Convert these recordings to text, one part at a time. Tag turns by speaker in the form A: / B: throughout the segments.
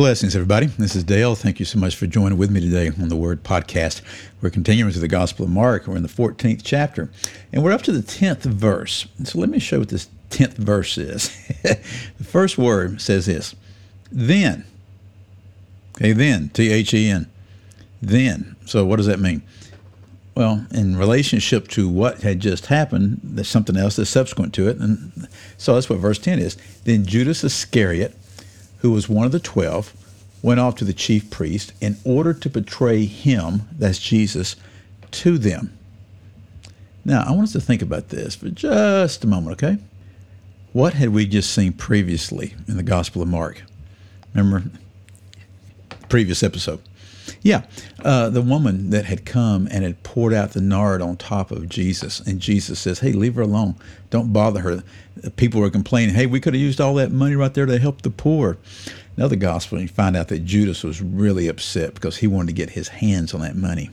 A: Blessings, everybody. This is Dale. Thank you so much for joining with me today on the Word Podcast. We're continuing through the Gospel of Mark. We're in the 14th chapter, and we're up to the 10th verse. So let me show what this 10th verse is. the first word says this Then. Okay, then, T H E N. Then. So what does that mean? Well, in relationship to what had just happened, there's something else that's subsequent to it. And so that's what verse 10 is. Then Judas Iscariot who was one of the twelve, went off to the chief priest in order to betray him, that's Jesus, to them. Now, I want us to think about this for just a moment, okay? What had we just seen previously in the Gospel of Mark? Remember? Previous episode. Yeah, uh, the woman that had come and had poured out the nard on top of Jesus, and Jesus says, "Hey, leave her alone. Don't bother her." People were complaining, "Hey, we could have used all that money right there to help the poor." Another gospel, you find out that Judas was really upset because he wanted to get his hands on that money.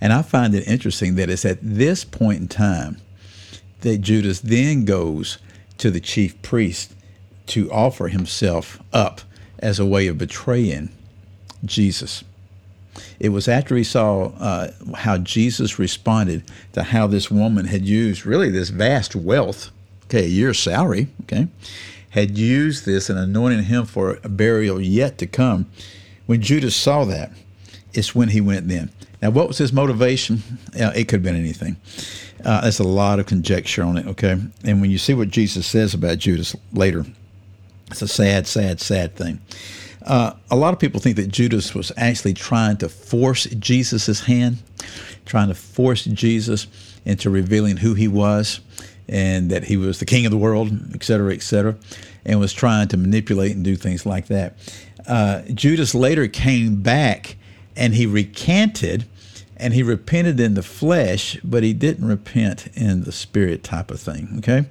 A: And I find it interesting that it's at this point in time that Judas then goes to the chief priest to offer himself up as a way of betraying Jesus. It was after he saw uh, how Jesus responded to how this woman had used really this vast wealth, okay, a year's salary, okay, had used this and anointed him for a burial yet to come. When Judas saw that, it's when he went then. Now, what was his motivation? Uh, it could have been anything. Uh, there's a lot of conjecture on it, okay? And when you see what Jesus says about Judas later, it's a sad, sad, sad thing. Uh, a lot of people think that Judas was actually trying to force Jesus' hand, trying to force Jesus into revealing who he was and that he was the king of the world, et cetera, et cetera, and was trying to manipulate and do things like that. Uh, Judas later came back and he recanted and he repented in the flesh, but he didn't repent in the spirit type of thing, okay?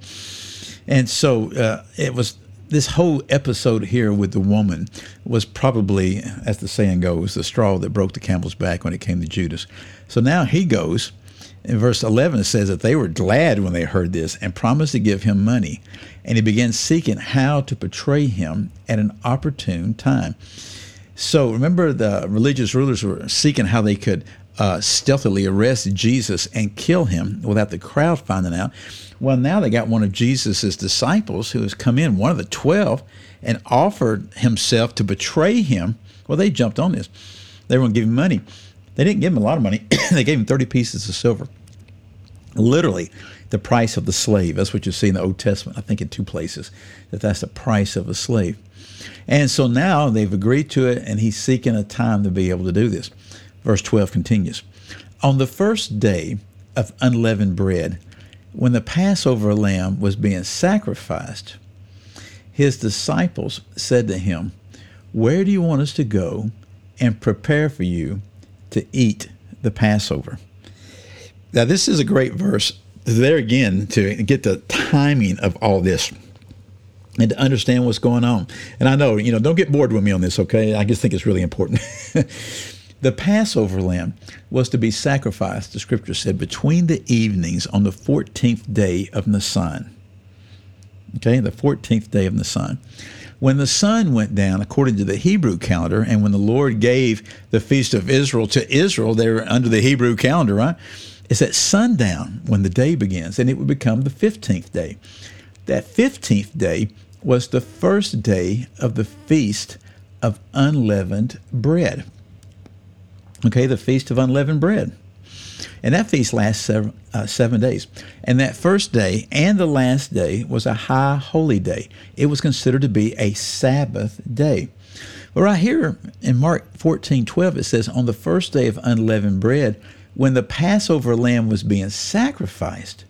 A: And so uh, it was this whole episode here with the woman was probably, as the saying goes, the straw that broke the camel's back when it came to Judas. So now he goes. In verse 11, it says that they were glad when they heard this and promised to give him money. And he began seeking how to betray him at an opportune time. So remember, the religious rulers were seeking how they could uh, stealthily arrest Jesus and kill him without the crowd finding out. Well, now they got one of Jesus's disciples who has come in, one of the 12, and offered himself to betray him. Well, they jumped on this. They were going to give him money. They didn't give him a lot of money, they gave him 30 pieces of silver. Literally, the price of the slave. That's what you see in the Old Testament, I think, in two places, that that's the price of a slave. And so now they've agreed to it, and he's seeking a time to be able to do this. Verse 12 continues On the first day of unleavened bread, when the Passover lamb was being sacrificed, his disciples said to him, Where do you want us to go and prepare for you to eat the Passover? Now, this is a great verse there again to get the timing of all this and to understand what's going on. And I know, you know, don't get bored with me on this, okay? I just think it's really important. The Passover lamb was to be sacrificed, the scripture said, between the evenings on the 14th day of Nisan. Okay, the 14th day of Nisan. When the sun went down, according to the Hebrew calendar, and when the Lord gave the feast of Israel to Israel, they were under the Hebrew calendar, right? It's at sundown when the day begins, and it would become the 15th day. That 15th day was the first day of the feast of unleavened bread okay, the Feast of Unleavened Bread. And that feast lasts seven, uh, seven days. And that first day and the last day was a high holy day. It was considered to be a Sabbath day. But right here in Mark 14 12, it says, On the first day of unleavened bread, when the Passover lamb was being sacrificed.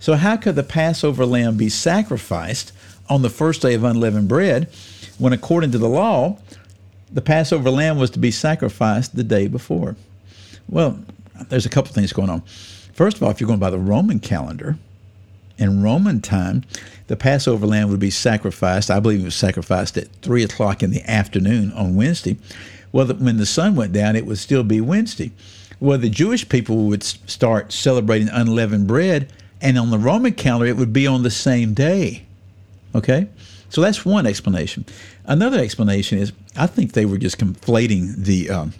A: So, how could the Passover lamb be sacrificed on the first day of unleavened bread when, according to the law, the Passover lamb was to be sacrificed the day before. Well, there's a couple things going on. First of all, if you're going by the Roman calendar, In Roman time, the Passover lamb would be sacrificed. I believe it was sacrificed at 3 o'clock in the afternoon on Wednesday. Well, when the sun went down, it would still be Wednesday. Well, the Jewish people would start celebrating unleavened bread, and on the Roman calendar, it would be on the same day. Okay? So that's one explanation. Another explanation is I think they were just conflating the um,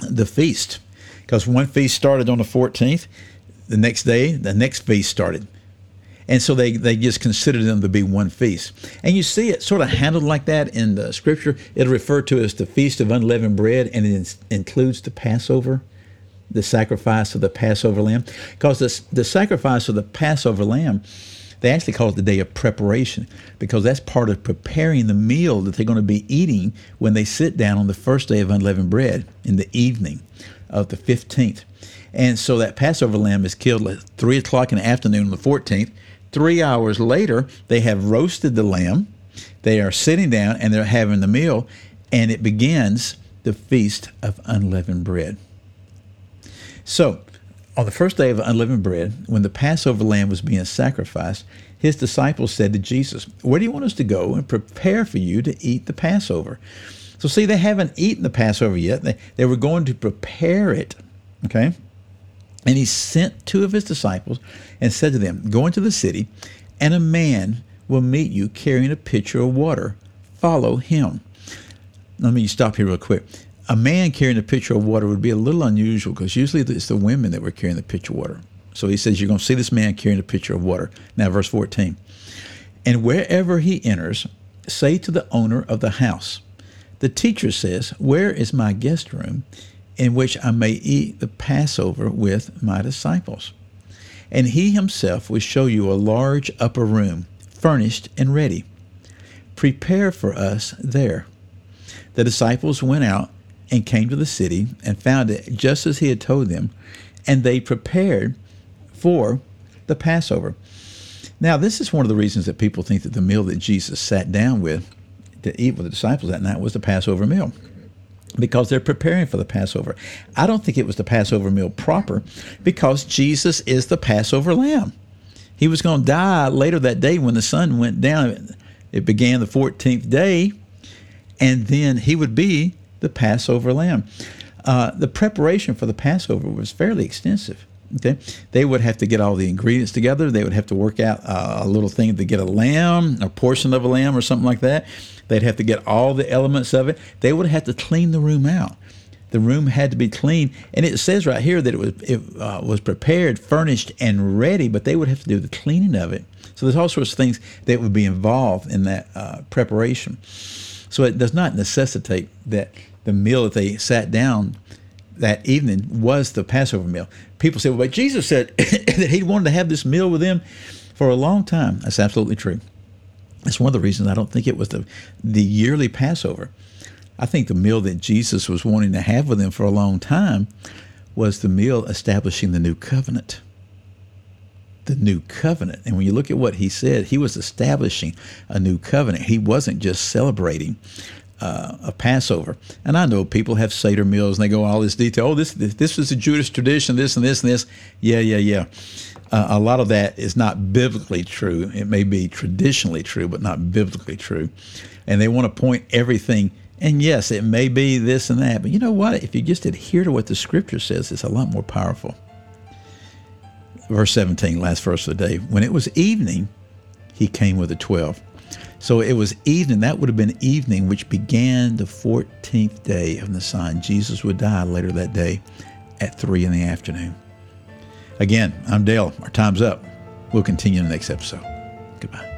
A: the feast because one feast started on the 14th, the next day the next feast started. And so they, they just considered them to be one feast. And you see it sort of handled like that in the scripture. It'll refer to as the Feast of Unleavened Bread, and it includes the Passover, the sacrifice of the Passover lamb. Because the, the sacrifice of the Passover lamb, they actually call it the day of preparation because that's part of preparing the meal that they're going to be eating when they sit down on the first day of unleavened bread in the evening of the 15th. And so that Passover lamb is killed at 3 o'clock in the afternoon on the 14th. Three hours later, they have roasted the lamb. They are sitting down and they're having the meal, and it begins the feast of unleavened bread. So, on the first day of unleavened bread, when the Passover lamb was being sacrificed, his disciples said to Jesus, Where do you want us to go and prepare for you to eat the Passover? So, see, they haven't eaten the Passover yet. They, they were going to prepare it. Okay? And he sent two of his disciples and said to them, Go into the city, and a man will meet you carrying a pitcher of water. Follow him. Let me stop here real quick. A man carrying a pitcher of water would be a little unusual because usually it's the women that were carrying the pitcher of water. So he says, You're going to see this man carrying a pitcher of water. Now, verse 14. And wherever he enters, say to the owner of the house, The teacher says, Where is my guest room? in which I may eat the Passover with my disciples. And he himself will show you a large upper room, furnished and ready. Prepare for us there. The disciples went out and came to the city and found it just as he had told them, and they prepared for the Passover. Now, this is one of the reasons that people think that the meal that Jesus sat down with to eat with the disciples that night was the Passover meal because they're preparing for the Passover. I don't think it was the Passover meal proper because Jesus is the Passover lamb. He was going to die later that day when the sun went down. It began the 14th day, and then he would be the Passover lamb. Uh, the preparation for the Passover was fairly extensive. Okay, they would have to get all the ingredients together. They would have to work out uh, a little thing to get a lamb, a portion of a lamb, or something like that. They'd have to get all the elements of it. They would have to clean the room out. The room had to be clean, and it says right here that it was it uh, was prepared, furnished, and ready. But they would have to do the cleaning of it. So there's all sorts of things that would be involved in that uh, preparation. So it does not necessitate that the meal that they sat down that evening was the Passover meal. People say, well, but Jesus said that he wanted to have this meal with them for a long time. That's absolutely true. That's one of the reasons I don't think it was the, the yearly Passover. I think the meal that Jesus was wanting to have with them for a long time was the meal establishing the new covenant. The new covenant. And when you look at what he said, he was establishing a new covenant. He wasn't just celebrating uh, a Passover. And I know people have Seder meals and they go all this detail. Oh, this this, this is a Jewish tradition, this and this and this. Yeah, yeah, yeah. Uh, a lot of that is not biblically true. It may be traditionally true, but not biblically true. And they want to point everything. And yes, it may be this and that, but you know what? If you just adhere to what the Scripture says, it's a lot more powerful. Verse 17, last verse of the day. When it was evening, he came with the twelve. So it was evening. That would have been evening, which began the 14th day of Nisan. Jesus would die later that day at 3 in the afternoon. Again, I'm Dale. Our time's up. We'll continue in the next episode. Goodbye.